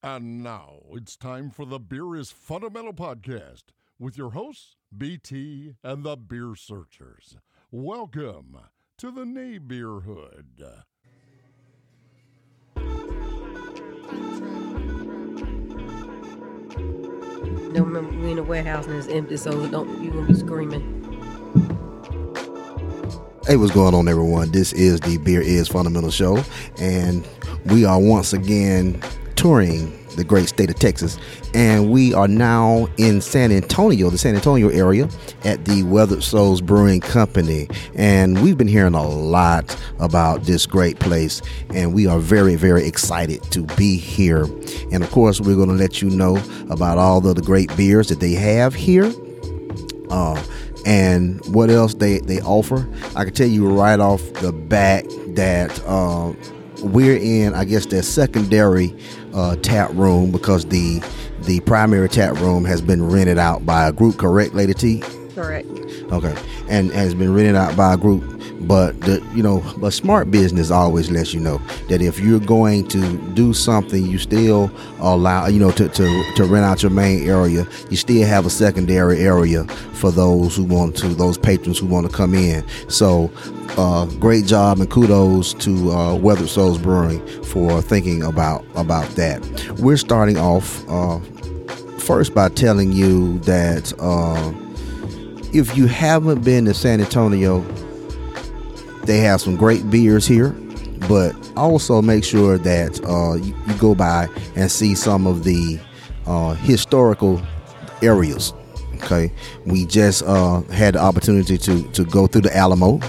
And now it's time for the Beer is Fundamental podcast with your hosts, BT and the Beer Searchers. Welcome to the neighborhood. Beer Don't remember we in a warehouse and it's empty, so don't you gonna be screaming. Hey, what's going on, everyone? This is the Beer is Fundamental Show, and we are once again touring the great state of Texas, and we are now in San Antonio, the San Antonio area, at the Weathered Souls Brewing Company, and we've been hearing a lot about this great place, and we are very, very excited to be here. And of course, we're going to let you know about all of the great beers that they have here. Uh, and what else they, they offer. I can tell you right off the bat that uh, we're in, I guess, their secondary uh, tap room because the the primary tap room has been rented out by a group. Correct, Lady T? Correct. Okay, and has been rented out by a group. But the you know, a smart business always lets you know that if you're going to do something, you still allow you know to, to, to rent out your main area. You still have a secondary area for those who want to, those patrons who want to come in. So, uh, great job and kudos to uh, Weathered Souls Brewing for thinking about about that. We're starting off uh, first by telling you that uh, if you haven't been to San Antonio they have some great beers here, but also make sure that uh, you, you, go by and see some of the uh, historical areas. Okay, we just uh, had the opportunity to to go through the Alamo.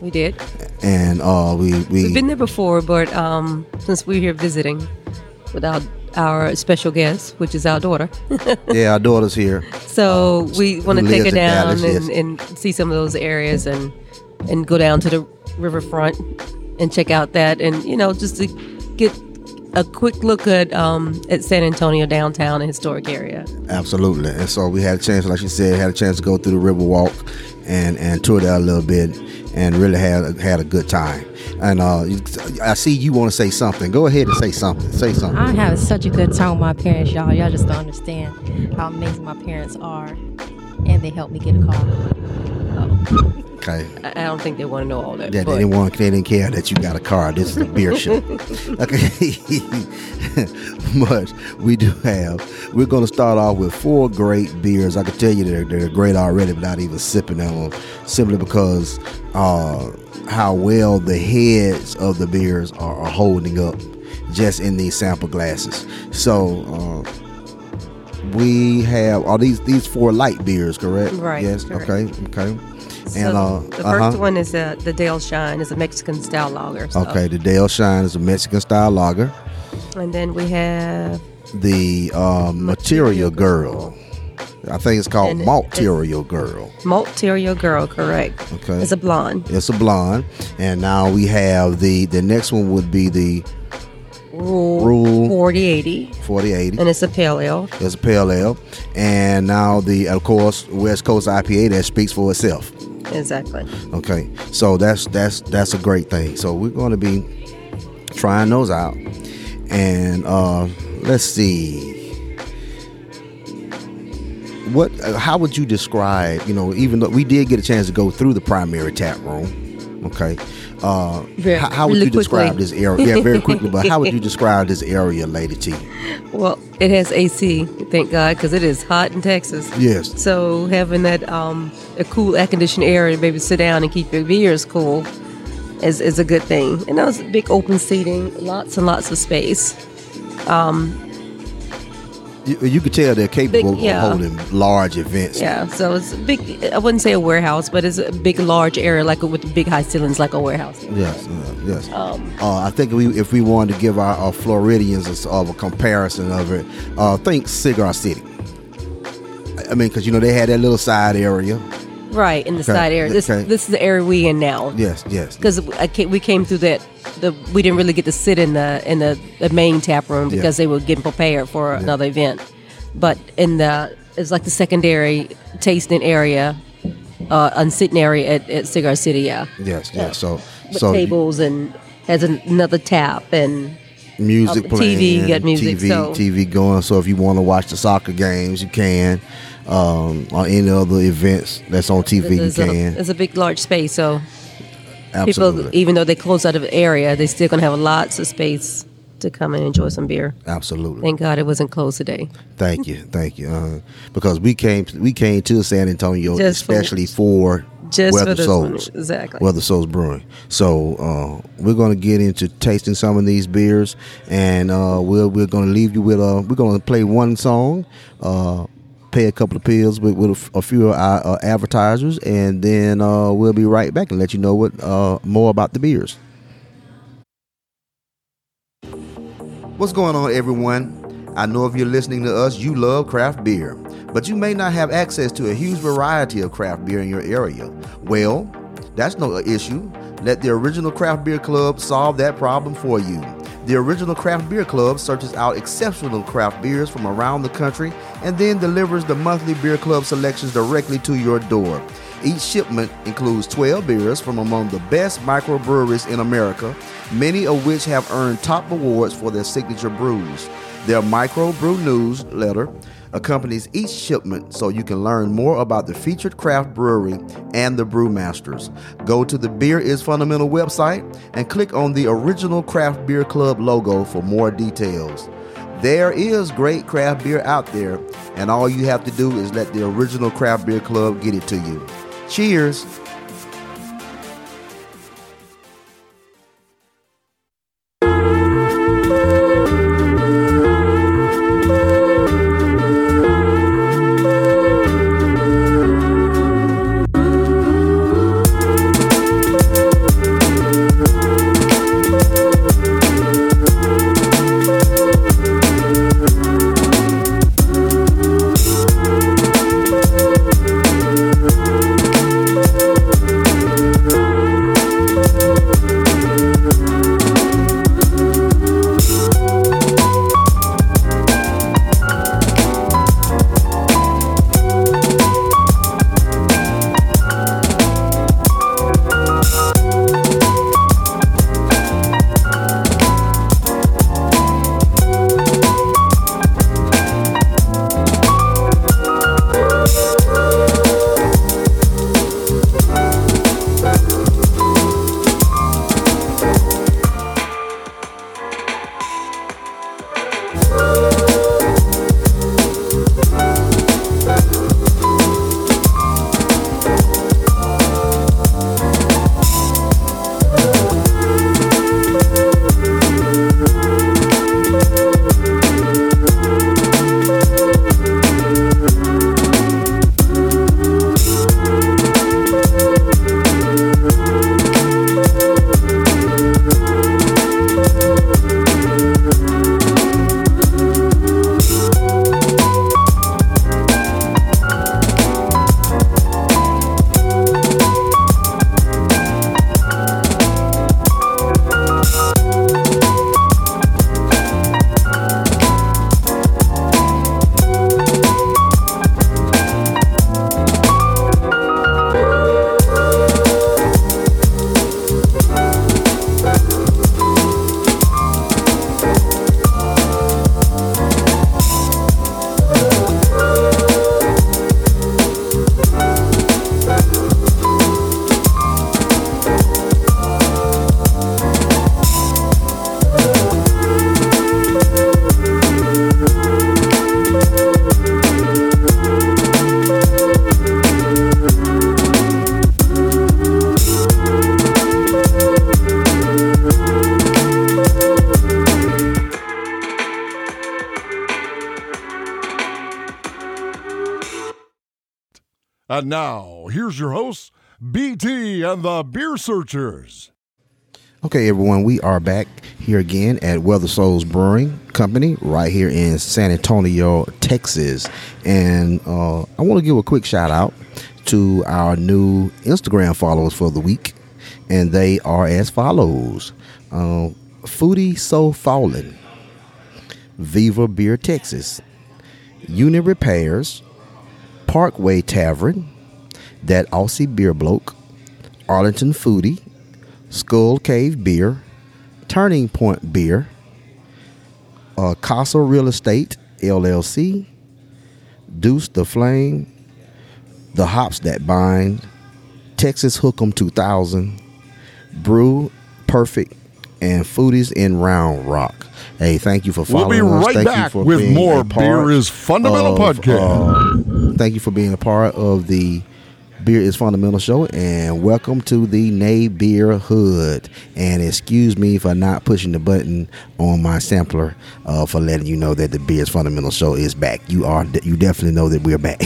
We did, and uh, we we have been there before, but um, since we're here visiting without our special guest, which is our daughter. yeah, our daughter's here. So we want to take her down Dallas, and, yes. and see some of those areas and and go down to the riverfront and check out that and you know just to get a quick look at um, at San Antonio downtown and historic area. Absolutely, and so we had a chance, like you said, had a chance to go through the river walk and and tour that a little bit, and really had had a good time. And uh, I see you want to say something. Go ahead and say something. Say something. I have such a good time with my parents, y'all. Y'all just don't understand how amazing my parents are, and they helped me get a car. Oh. Okay. I, don't think they want to know all that. Yeah, they didn't want. They didn't care that you got a car. This is a beer show. okay. but we do have. We're going to start off with four great beers. I can tell you they're they're great already, without even sipping them, simply because uh, how well the heads of the beers are, are, holding up just in these sample glasses. So. Uh, we have all these these four light beers, correct? Right. Yes. Correct. Okay. Okay. So and uh, the 1st uh-huh. one is uh, the Dale Shine is a Mexican style lager. So. Okay, the Dale Shine is a Mexican style lager. And then we have the uh, Material Girl. I think it's called Malterial Girl. Malterial Girl, correct. Okay. It's a blonde. It's a blonde. And now we have the the next one would be the Rule, Rule 4080. 4080. And it's a pale ale. It's a pale ale. And now the of course West Coast IPA that speaks for itself. Exactly. Okay, so that's that's that's a great thing. So we're going to be trying those out, and uh, let's see. What? Uh, how would you describe? You know, even though we did get a chance to go through the primary tap room, okay. Uh, very, how, how, would really you describe this area? Yeah, very quickly. but how would you describe this area, Lady T? Well, it has AC, thank God, because it is hot in Texas. Yes. So having that um, a cool air conditioned area, maybe sit down and keep your beers cool, is is a good thing. And those big open seating, lots and lots of space. Um, you, you could tell they're capable big, yeah. of holding large events. Yeah, so it's big. I wouldn't say a warehouse, but it's a big, large area, like with big high ceilings, like a warehouse. Yes, uh, yes. Um, uh, I think we, if we wanted to give our, our Floridians a, of a comparison of it, uh, think Cigar City. I mean, because you know they had that little side area. Right in the okay. side area. This okay. this is the area we in now. Yes, yes. Because we came through that the we didn't really get to sit in the in the, the main tap room because yeah. they were getting prepared for yeah. another event. But in the it's like the secondary tasting area, uh, unsitting area at, at Cigar City. Yeah. Yes. Yes. So With so tables and has an, another tap and music uh, playing, TV, you got music, TV, so- TV going. So if you want to watch the soccer games, you can. Um, or any other events that's on TV, you It's a, can. it's a big, large space, so Absolutely, people, even though they close out of the area, they still gonna have lots of space to come and enjoy some beer. absolutely. Thank God it wasn't closed today. Thank you, thank you. Uh, because we came, we came to San Antonio Just especially for, Just Weather for one, Souls. exactly. Weather Souls Brewing. So uh, we're going to get into tasting some of these beers, and uh, we're we're going to leave you with uh, we're going to play one song, uh, pay a couple of pills with, with a, a few of our uh, advertisers, and then uh, we'll be right back and let you know what uh, more about the beers. What's going on, everyone? I know if you're listening to us, you love craft beer, but you may not have access to a huge variety of craft beer in your area. Well, that's no issue. Let the Original Craft Beer Club solve that problem for you. The Original Craft Beer Club searches out exceptional craft beers from around the country and then delivers the monthly beer club selections directly to your door. Each shipment includes 12 beers from among the best microbreweries in America, many of which have earned top awards for their signature brews. Their microbrew newsletter accompanies each shipment so you can learn more about the featured craft brewery and the brewmasters. Go to the Beer is Fundamental website and click on the original Craft Beer Club logo for more details. There is great craft beer out there, and all you have to do is let the original Craft Beer Club get it to you. Cheers! And now, here's your hosts, BT and the Beer Searchers. Okay, everyone, we are back here again at Weather Souls Brewing Company right here in San Antonio, Texas. And uh, I want to give a quick shout out to our new Instagram followers for the week. And they are as follows uh, Foodie So Fallen, Viva Beer Texas, Uni Repairs, Parkway Tavern, That Aussie Beer Bloke, Arlington Foodie, Skull Cave Beer, Turning Point Beer, uh, Casa Real Estate LLC, Deuce the Flame, The Hops That Bind, Texas Hook'em 2000, Brew Perfect, and Foodies in Round Rock. Hey, thank you for following us. We'll be us. right Thank back with more Beer is Fundamental of, podcast. uh, thank you for being a part of the Beer is Fundamental show, and welcome to the Nay Beer Hood. And excuse me for not pushing the button on my sampler uh, for letting you know that the Beer is Fundamental show is back. You are, you definitely know that we're back.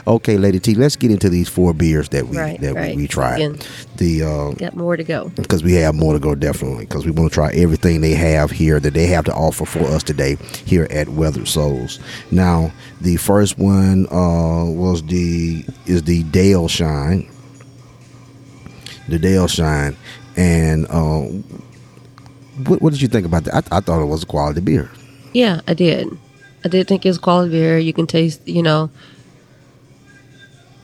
okay, Lady T, let's get into these four beers that we Right, that right. we, we tried. Again. The uh, Got more to go. because we have more to go definitely because we want to try everything they have here that they have to offer for us today here at Weathered Souls. Now, the first one uh, was the is the Dale Shine, the Dale Shine, and uh, what, what did you think about that? I, I thought it was a quality beer. Yeah, I did. I did think it was quality beer. You can taste, you know,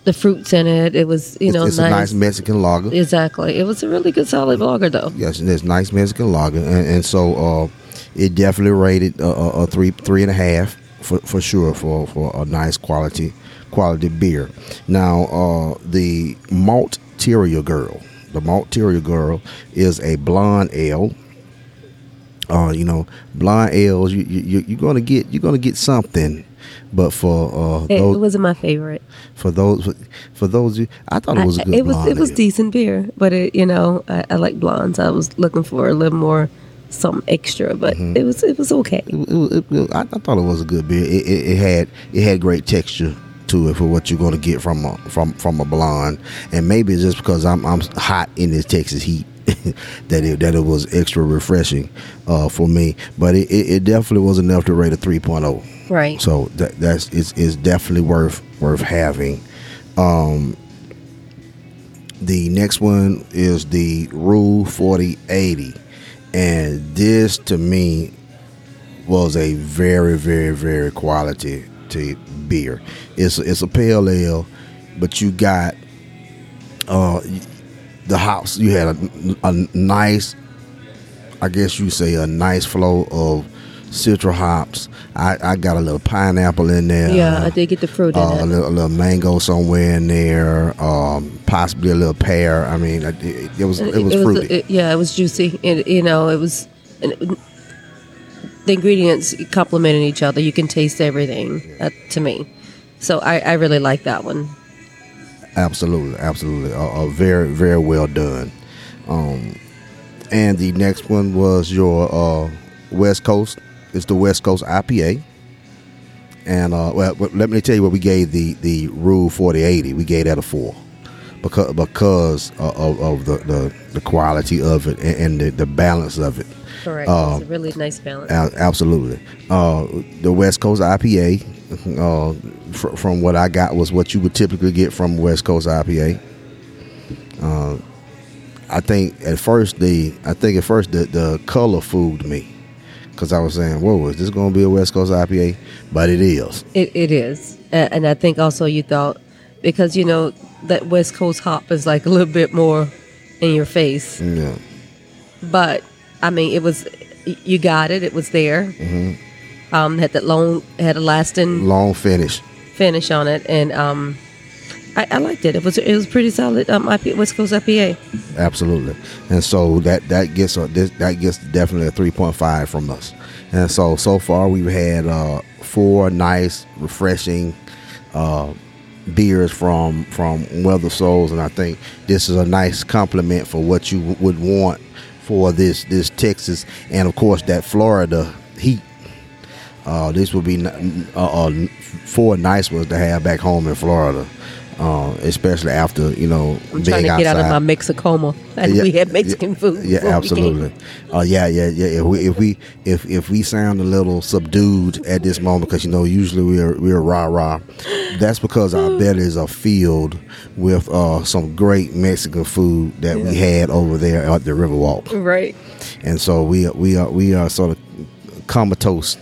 the fruits in it. It was, you It's, know, it's nice. a nice Mexican lager. Exactly. It was a really good solid lager, though. Yes, and it's nice Mexican lager, and, and so uh, it definitely rated a, a, a three three and a half for, for sure for, for a nice quality quality beer. Now uh, the Malt Terrier Girl, the Malterial Girl is a blonde ale. Uh, you know, blonde ales you you you're gonna get you're gonna get something, but for uh, It, those wasn't my favorite. for those for those you, I thought it was I- good it was it was ale. decent beer, but it, you know, I, I like blondes. I was looking for a little more something extra, but Mm-hmm. it was it was okay. it, it, it, I, I thought it was a good beer. It, had it had great texture to it for what you're going to get from a from from a blonde, and maybe it's just because I'm I'm hot in this Texas heat that it that it was extra refreshing uh, for me. But it, it, it definitely was enough to rate a 3.0. Right. So that that's it's, it's definitely worth worth having. Um, the next one is the Rule 4080, and this to me was a very very very quality to beer. It's it's a pale ale, but you got uh the house. You had a, a nice, I guess you say a nice flow of Citra hops. I, I got a little pineapple in there. yeah, I did get the fruit in Uh, a, little, a little mango somewhere in there, um, possibly a little pear. I mean, it, it, it was it was fruity. it- yeah, it was juicy. It, you know, it was. The ingredients complemented each other. You can taste everything uh, to me. So I, I really like that one. Absolutely, absolutely. Uh, uh, very, very well done. Um, and the next one was your uh, West Coast. It's the West Coast IPA. And uh, well, let me tell you what we gave the the Rule Forty Eighty. We gave that a four because because of, of, the, the the quality of it and, and the, the balance of it. Correct. Uh, it's a really nice balance. Absolutely. Uh, the West Coast IPA, uh, fr- from what I got, was what you would typically get from West Coast IPA. Uh, I think at first the I think at first the, the color fooled me because I was saying, "Whoa, is this going to be a West Coast IPA?" But it is. It, it is. And I think also you thought, because, you know, that West Coast hop is like a little bit more in your face. Yeah. But, I mean, it was, you got it. It was there. Mm-hmm. Um, had that long, had a lasting Long finish. finish on it. And um, I, I liked it. It was, it was pretty solid um, IPA, West Coast IPA. Absolutely, and so that that gets a this, that gets definitely a three point five from us. And so so far we've had uh, four nice, refreshing uh, beers from from Weather Souls, and I think this is a nice compliment for what you w- would want for this this Texas, and of course that Florida heat. Uh, this would be uh, uh, four nice ones to have back home in Florida, uh, especially after you know I'm being trying to get out of my Mexicoma. And Yeah, we had Mexican yeah, food. Yeah, before we came. absolutely. Uh, yeah, yeah, yeah. If we if we if, if we sound a little subdued at this moment, because you know usually we're we're rah rah, that's because our bellies are filled with uh, some great Mexican food that we had over there at the Riverwalk, Right. and so we we are we are sort of comatose,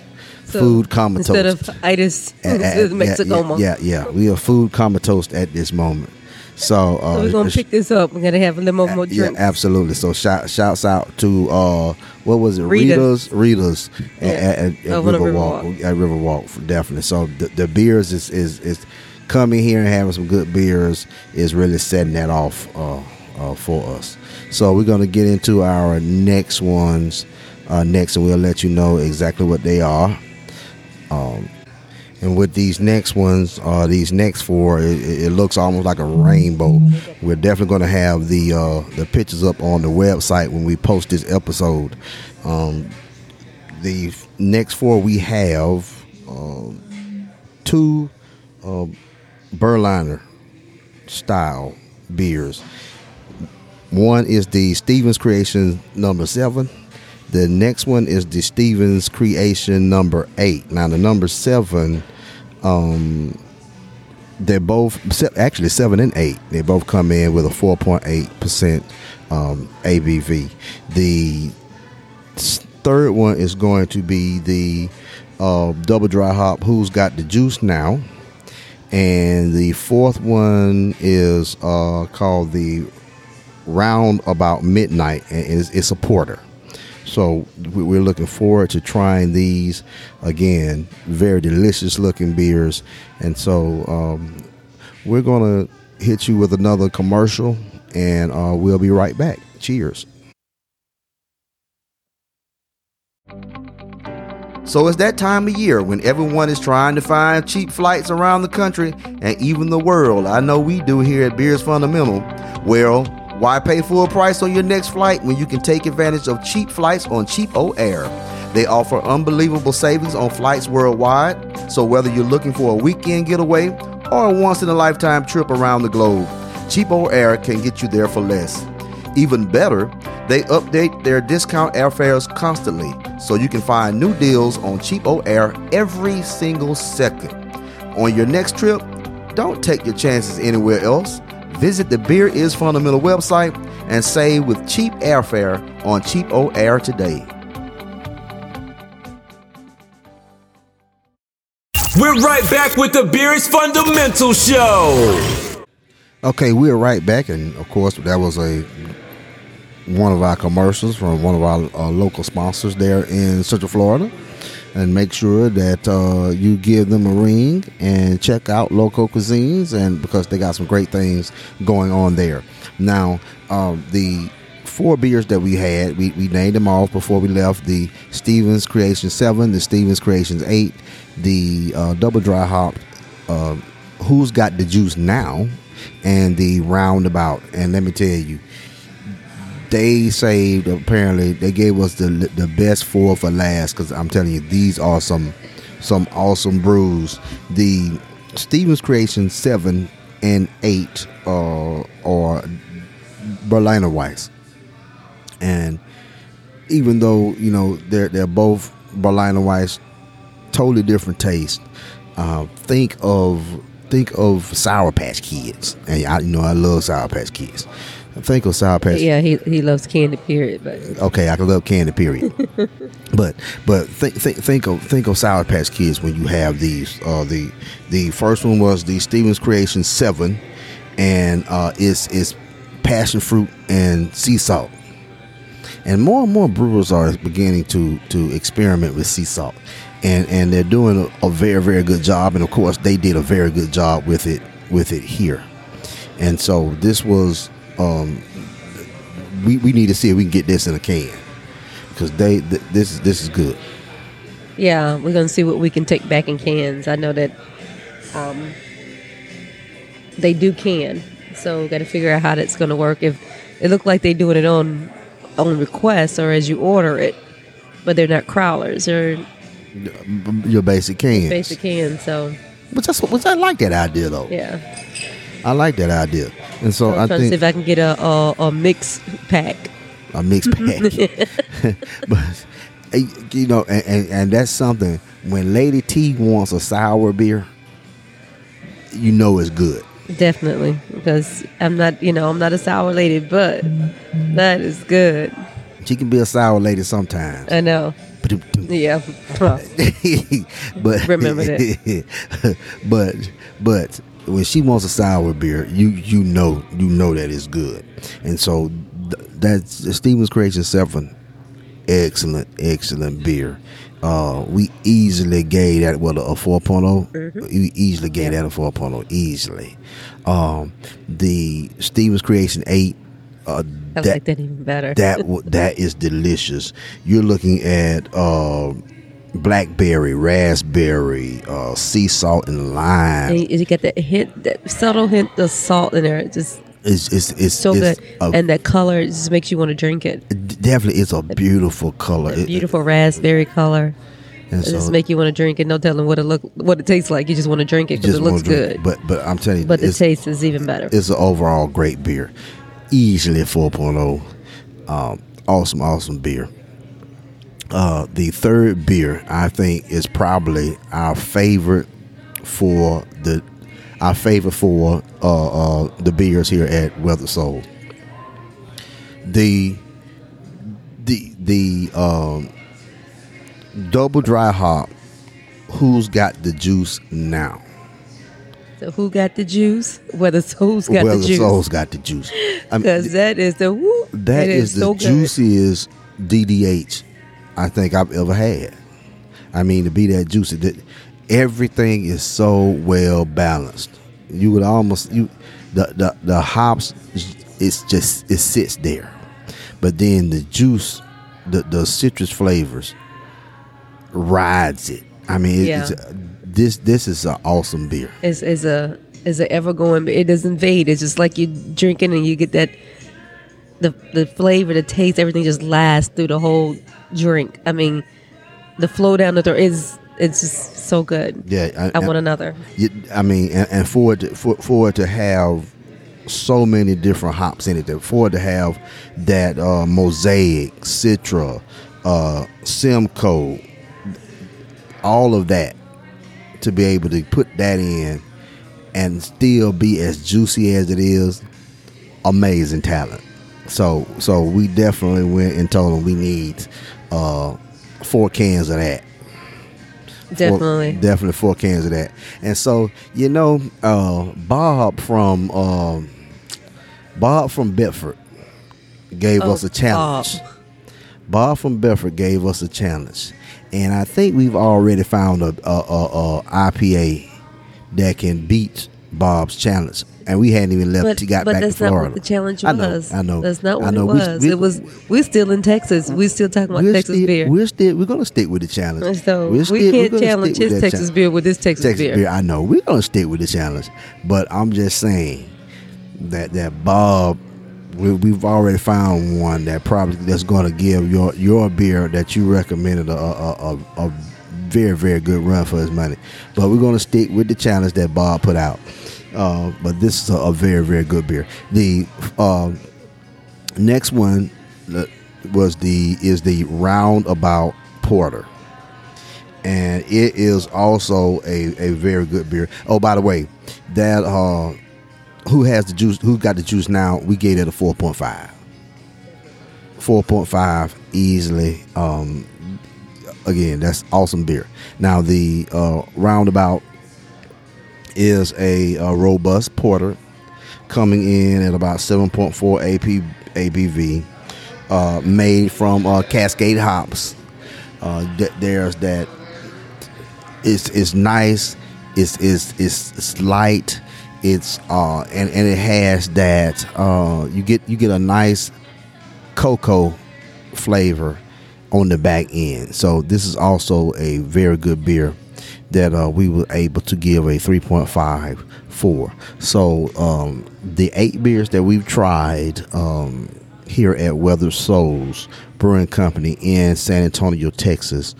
So food comatose Instead of itis, a- a- it's yeah. Yeah, yeah, yeah. We are food comatose at this moment. So, uh, so we're gonna pick this up. We're gonna have a little more drinks. Yeah, absolutely. So shout shouts out to uh, what was it? Rita's. Rita's, Rita's Yeah. at, at, at Riverwalk. Riverwalk. At Riverwalk, definitely. So the, the beers is, is is coming here and having some good beers is really setting that off uh, uh, for us. So we're gonna get into our next ones uh, next, and we'll let you know exactly what they are. Um, and with these next ones, uh, these next four, it, it looks almost like a rainbow. We're definitely going to have the uh, the pictures up on the website when we post this episode. Um, the next four we have um, two uh, Berliner style beers. One is the Stevens Creation number seven. The next one is the Stevens Creation number eight. Now the number seven, um, they're both actually seven and eight. They both come in with a four point eight percent um, ABV. The third one is going to be the uh, double dry hop. Who's got the juice now? And the fourth one is uh, called the Round About Midnight, and it's, it's a porter. So we- we're looking forward to trying these again. Very delicious looking beers, and so um, we're gonna hit you with another commercial, and uh, we'll be right back. Cheers. So it's that time of year when everyone is trying to find cheap flights around the country and even the world. I know we do here at Beers Fundamental. Well, why pay full price on your next flight when you can take advantage of cheap flights on CheapOair? They offer unbelievable savings on flights worldwide. So whether you're looking for a weekend getaway or a once in a lifetime trip around the globe, CheapOair can get you there for less. Even better, they update their discount airfares constantly, so you can find new deals on CheapOair every single second. On your next trip, don't take your chances anywhere else. Visit the Beer is Fundamental website and save with cheap airfare on CheapOair today. We're right back with the Beer is Fundamental Show. Okay, we're right back, and of course, that was a one of our commercials from one of our uh, local sponsors there in Central Florida. And make sure that uh, you give them a ring and check out local cuisines, and because they got some great things going on there. Now, um, the four beers that we had, we, we named them off before we left: the Stevens Creation Seven, the Stevens Creations Eight, the uh, Double Dry Hop. Uh, Who's got the juice now? And the roundabout. And let me tell you, they saved apparently they gave us the the best four for last because I'm telling you these are some some awesome brews. The Stevens Creation seven and eight uh, are Berliner Weiss, and even though you know they're they're both Berliner Weiss, totally different taste. Uh, think of think of Sour Patch Kids, and I, you know I love Sour Patch Kids. Think of Sour Patch. Yeah, he he loves candy. Period. But Okay, I can love candy. Period. but but think think think of think of Sour Patch Kids when you have these. Uh, the the first one was the Stevens Creation Seven, and uh, it's it's passion fruit and sea salt. And more and more brewers are beginning to to experiment with sea salt, and and they're doing a, a very very good job. And of course, they did a very good job with it with it here. And so this was um, we, we need to see if we can get this in a can because they th- this is this is good. yeah, we're gonna see what we can take back in cans. I know that um, they do can, so we got to figure out how that's gonna work. If it looked like they doing it on on request or as you order it, but they're not growlers. They're Your basic cans. basic cans. So Which that's which I like that idea though. yeah, I like that idea, and so I'm I trying to see think if I can get a a, a mix pack. a mixed pack. but eh, you know, and, and and that's something. When Lady T wants a sour beer, you know it's good. Definitely, because I'm not, you know, I'm not a sour lady, but that is good. She can be a sour lady sometimes. I know. Yeah. but Remember that. but but when she wants a sour beer, you you know you know that it's good, and so th- that's Stevens Creation Seven, excellent excellent beer. Uh, we easily gave that what a 4 mm-hmm. We easily gave yeah. that a 4.0 easily. Um, the Stevens Creation Eight. Uh, I that, like that even better. that that is delicious. You're looking at uh, blackberry, raspberry, uh, sea salt, and lime. And you get that hint, that subtle hint of salt in there. It just it's it's, it's so it's good, a, and that color just makes you want to drink it. Definitely, it's a beautiful color. A beautiful it, raspberry color. And it so, just make you want to drink it. No telling what it look, what it tastes like. You just want to drink it because it looks good. But but I'm telling you, but the taste is even better. It's an overall great beer, easily 4.0. Um, awesome, awesome beer. Uh, the third beer I think is probably our favorite for the our favorite for uh, uh, the beers here at Weather Soul. The the the um, double dry hop. Who's got the juice now? So who got the juice? Whether Soul's got Whether the juice. Soul's got the juice. Because that is the woo. That is, is, the so juiciest DDH I think I've ever had. I mean, to be that juicy, that everything is so well balanced. You would almost you the the, the hops. It's just it sits there, but then the juice, the the citrus flavors, rides it. I mean, yeah. this this is an awesome beer. It's, it's a is a ever going. It doesn't fade. It's just like you drinking and you get that the the flavor, the taste, everything just lasts through the whole drink. I mean, the flow down the throat is it's just so good. Yeah, I, I want another. I mean, and, and for it to, for, for it to have so many different hops in it, for it to have that uh, mosaic, citra, uh, simcoe, all of that, to be able to put that in and still be as juicy as it is, amazing talent. So so we definitely went and told them we need uh, four cans of that. Definitely. Four, definitely four cans of that. And so, you know, uh, Bob from um, Bob from Bedford gave oh, us a challenge. Bob. Bob from Bedford gave us a challenge. And I think we've already found a, a, a, a IPA that can beat Bob's challenge and we hadn't even left. But, got but back that's to Florida. not what the challenge was. I know. I know. That's not what I know. it was. We, we, it was. We're still in Texas. We're still talking about Texas still, beer. We're still. We're gonna stick with the challenge. So we're we can't challenge his Texas challenge. beer with this Texas, Texas beer. beer. I know. We're gonna stick with the challenge, but I'm just saying that that Bob. We, have already found one that probably that's going to give your your beer that you recommended a, a, a, a very very good run for his money. But we're going to stick with the challenge that Bob put out. Uh, but this is a, a, very, very good beer. The uh, next one was the is the Roundabout Porter, and it is also a, a very good beer. Oh, by the way, that uh, who has the juice? Who got the juice now? We gave it a four point five. Four point five easily. Um, again, that's awesome beer. Now the uh, Roundabout is a, a robust porter coming in at about 7.4 AP, ABV, uh, made from uh, Cascade hops. Uh, th- there's that. It's it's nice. It's it's it's, it's light. It's uh and, and it has that uh you get you get a nice cocoa flavor on the back end. So this is also a very good beer that uh, we were able to give a 3.5 for. So um, the eight beers that we've tried um, here at Weather Souls Brewing Company in San Antonio, Texas,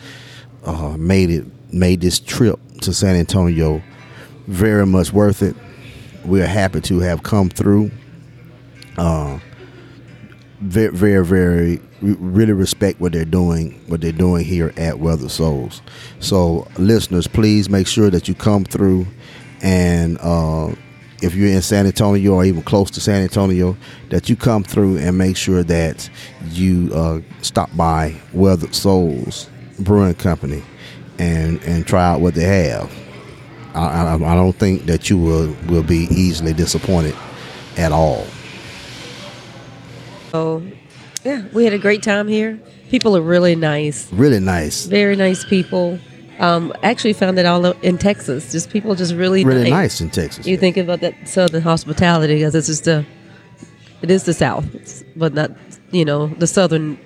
uh, made it made this trip to San Antonio very much worth it. We're happy to have come through. Uh, very, very, very really respect what they're doing, what they're doing here at Weather Souls. So, listeners, please make sure that you come through, and uh, if you're in San Antonio or even close to San Antonio, that you come through and make sure that you uh, stop by Weather Souls Brewing Company and and try out what they have. I, I, I don't think that you will will be easily disappointed at all. So, yeah, we had a great time here. People are really nice, Really nice, very nice people. Um, actually, found it all in Texas. Just people, just really, really nice in Texas. You think about that southern hospitality because it's just a, it is the South, but not you know the southern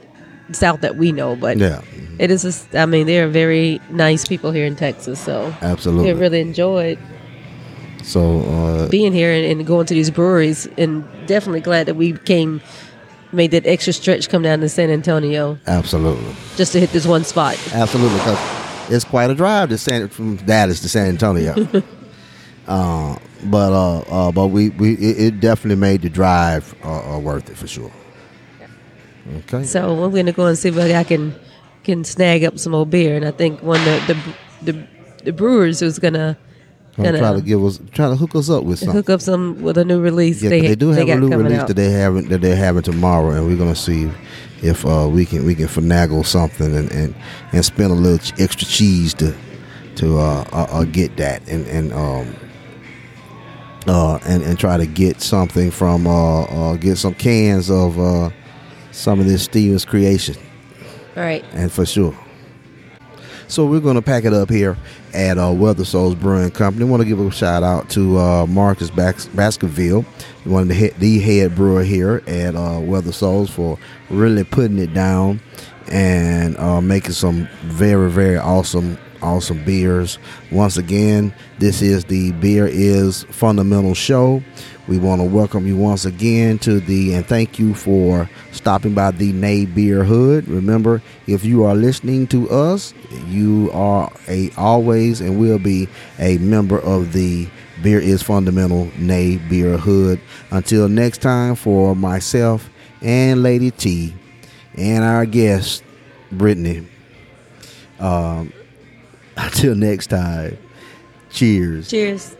South that we know. But yeah, it is. Just, I mean, they are very nice people here in Texas. So absolutely, we really enjoyed. So uh, being here and, and going to these breweries, and definitely glad that we came made that extra stretch come down to San Antonio. Absolutely. Just to hit this one spot. Absolutely, because it's quite a drive to San from Dallas to San Antonio. uh, but uh, uh, but we, we it, it, definitely made the drive uh, uh, worth it for sure. Okay. So I'm gonna go and see if I can can snag up some more beer, and I think one of the the, the, the brewers who's gonna Gonna try to give us, try to hook us up with something. Hook up some with a new release. Yeah, they, they do have they a new release out. that they having that they're having tomorrow, and we're gonna see if uh, we can we can finagle something and, and, and spend a little extra cheese to to uh, uh, uh, get that and and um uh and, and try to get something from uh, uh get some cans of uh some of this Stevens creation. All right. And for sure. So we're going to pack it up here at uh, Weather Souls Brewing Company. Want to give a shout out to uh, Marcus Bas- Baskerville, one of the head, the head brewer here at uh, Weather Souls, for really putting it down and uh, making some very very awesome awesome beers. Once again, this is the Beer is Fundamental Show. We want to welcome you once again to the and thank you for stopping by the Nay Beer Hood. Remember, if you are listening to us, you are a always and will be a member of the Beer is Fundamental Nay Beer Hood. Until next time, for myself and Lady T and our guest Brittany. Um, until next time, cheers. Cheers.